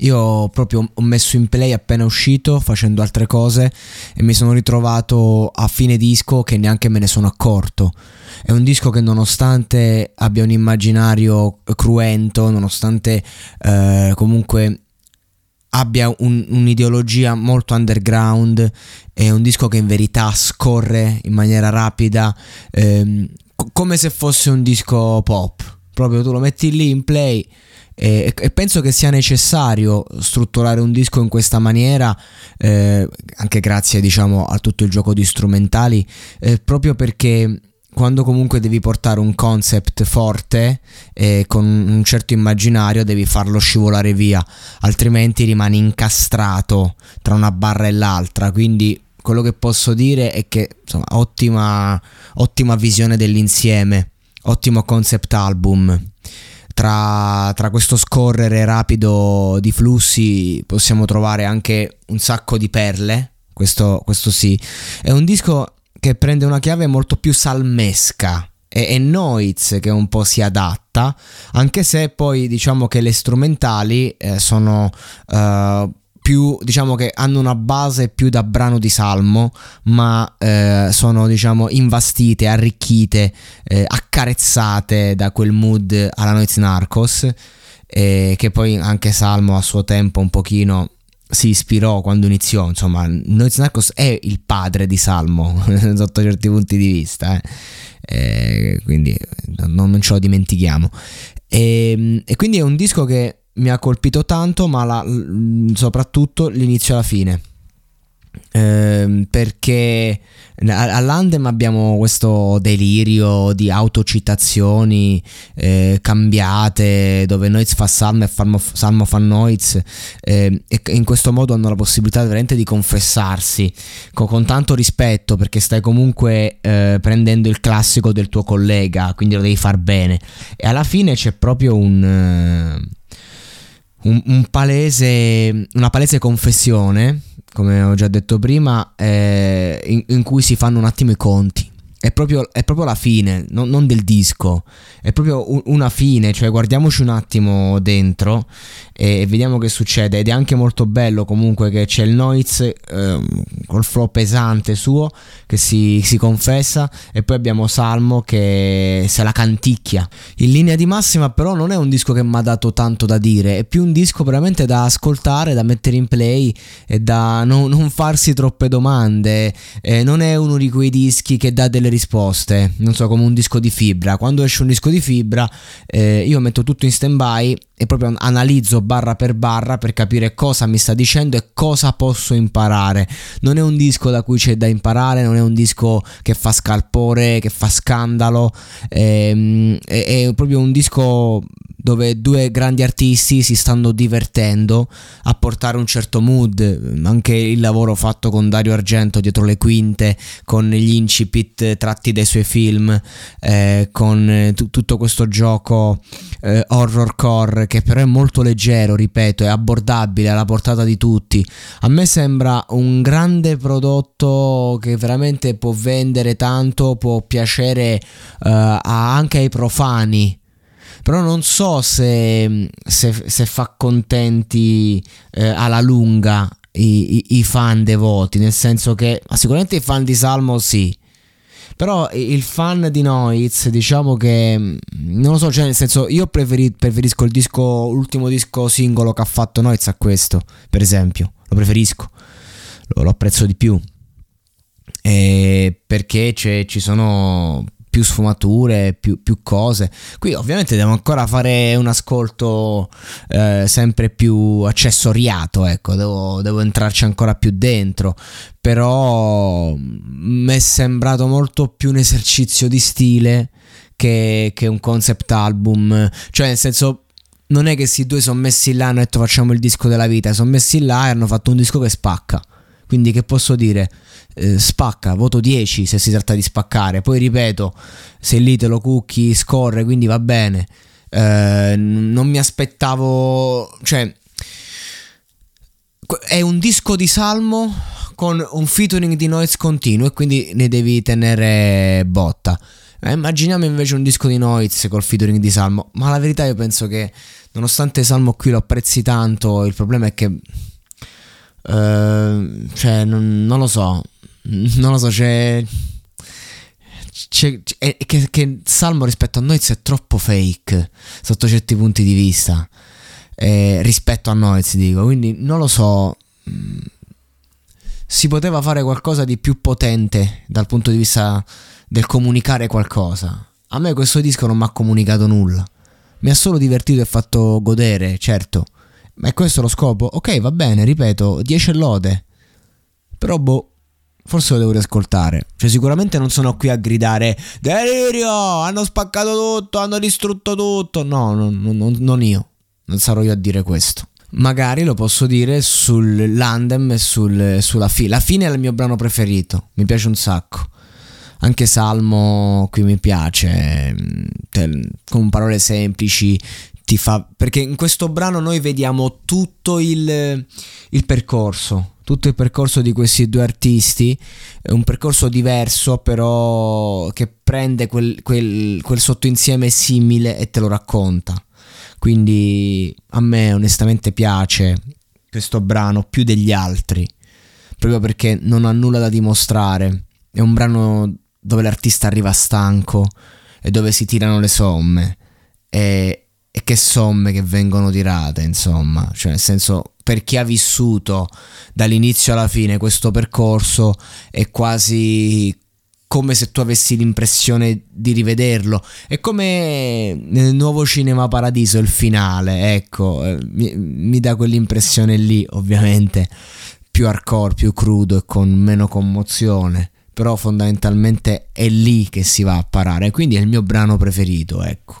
Io proprio ho messo in play appena uscito facendo altre cose e mi sono ritrovato a fine disco che neanche me ne sono accorto. È un disco che nonostante abbia un immaginario cruento, nonostante eh, comunque abbia un, un'ideologia molto underground, è un disco che in verità scorre in maniera rapida, ehm, co- come se fosse un disco pop. Proprio tu lo metti lì in play e, e, penso che sia necessario strutturare un disco in questa maniera eh, anche grazie diciamo a tutto il gioco di strumentali eh, proprio perché quando comunque devi portare un concept forte e con un certo immaginario devi farlo scivolare via altrimenti rimani incastrato tra una barra e l'altra. Quindi quello che posso dire è che insomma ottima, ottima visione dell'insieme ottimo concept album tra, tra, questo scorrere rapido di flussi possiamo trovare anche un sacco di perle, questo, questo sì. È un disco che prende una chiave molto più salmesca. E, e Noiz che un po' si adatta, anche se poi diciamo che le strumentali eh, sono uh, più diciamo che hanno una base più da brano di salmo ma eh, sono diciamo invastite arricchite eh, accarezzate da quel mood alla Noiz Narcos eh, che poi anche Salmo a suo tempo un pochino si ispirò quando iniziò insomma Noiz Narcos è il padre di Salmo sotto certi punti di vista eh. Eh, quindi non, non, ce lo dimentichiamo e, ehm, e quindi è un disco che mi ha colpito tanto, ma la, soprattutto l'inizio e la fine. Eh, perché all'Andem abbiamo questo delirio di autocitazioni eh, cambiate dove Noiz fa Salmo e Salmo fa Noiz eh, e in questo modo hanno la possibilità veramente di confessarsi con, con tanto rispetto perché stai comunque eh, prendendo il classico del tuo collega quindi lo devi far bene e alla fine c'è proprio un eh, un, un palese, una palese confessione, come ho già detto prima, eh, in, in cui si fanno un attimo i conti è proprio, è proprio la fine, no, non del disco, è proprio una fine, cioè guardiamoci un attimo dentro e, vediamo che succede. Ed è anche molto bello comunque che c'è il Noiz eh, col flow pesante suo che si, si, confessa. E poi abbiamo Salmo che se la canticchia. In linea di massima però non è un disco che mi ha dato tanto da dire, è più un disco veramente da ascoltare, da mettere in play e da non, non farsi troppe domande, eh, non è uno di quei dischi che dà delle risposte, non so, come un disco di fibra. Quando esce un disco di fibra, eh, io metto tutto in stand by e proprio analizzo barra per barra per capire cosa mi sta dicendo e cosa posso imparare. Non è un disco da cui c'è da imparare, non è un disco che fa scalpore, che fa scandalo, ehm, è, è proprio un disco dove due grandi artisti si stanno divertendo a portare un certo mood, anche il lavoro fatto con Dario Argento dietro le quinte, con gli incipit tratti dai suoi film, eh, con t- tutto questo gioco eh, horror core che però è molto leggero, ripeto, è abbordabile, alla portata di tutti. A me sembra un grande prodotto che veramente può vendere tanto, può piacere eh, anche ai profani però non so se, se, se fa contenti eh, alla lunga i, i, i, fan devoti, nel senso che sicuramente i fan di Salmo sì, però il fan di Noiz diciamo che non lo so, cioè nel senso io preferi, preferisco il disco, l'ultimo disco singolo che ha fatto Noiz a questo, per esempio, lo preferisco, lo, lo apprezzo di più. E perché ci sono più sfumature, più, più, cose. Qui ovviamente devo ancora fare un ascolto eh, sempre più accessoriato, ecco, devo, devo, entrarci ancora più dentro, però mi è sembrato molto più un esercizio di stile che, che un concept album, cioè nel senso non è che questi due sono messi là e hanno detto facciamo il disco della vita, sono messi là e hanno fatto un disco che spacca. Quindi che posso dire? Eh, spacca, voto 10 se si tratta di spaccare. Poi ripeto, se lì te lo cucchi scorre, quindi va bene. Eh, non mi aspettavo, cioè è un disco di salmo con un featuring di noise continuo e quindi ne devi tenere botta. Eh, immaginiamo invece un disco di noise col featuring di salmo, ma la verità io penso che nonostante salmo qui lo apprezzi tanto, il problema è che Uh, cioè, non, non, lo so. Non lo so, c'è. c'è, c'è che, che, Salmo rispetto a Noiz è troppo fake sotto certi punti di vista. Eh, rispetto a Noiz, dico. Quindi non lo so. Si poteva fare qualcosa di più potente dal punto di vista del comunicare qualcosa. A me questo disco non mi ha comunicato nulla. Mi ha solo divertito e fatto godere, certo. Ma è questo lo scopo? Ok, va bene, ripeto, 10 lode. Però boh, forse lo devo riascoltare. Cioè, sicuramente non sono qui a gridare: Delirio! Hanno spaccato tutto, hanno distrutto tutto. No, non, non, non io. Non sarò io a dire questo. Magari lo posso dire sull'Andem e sul, sulla fine. La fine è il mio brano preferito. Mi piace un sacco. Anche Salmo qui mi piace. Con parole semplici ti fa... Perché in questo brano noi vediamo tutto il, il percorso, tutto il percorso di questi due artisti, un percorso diverso però che prende quel, quel, quel sottoinsieme simile e te lo racconta. Quindi a me onestamente piace questo brano più degli altri, proprio perché non ha nulla da dimostrare. È un brano dove l'artista arriva stanco e dove si tirano le somme. E, e che somme che vengono tirate, insomma, cioè nel senso per chi ha vissuto dall'inizio alla fine questo percorso è quasi come se tu avessi l'impressione di rivederlo. È come nel nuovo Cinema Paradiso il finale, ecco, eh, mi, mi dà quell'impressione lì, ovviamente, più hardcore, più crudo e con meno commozione. Però fondamentalmente è lì che si va a parare, quindi è il mio brano preferito, ecco.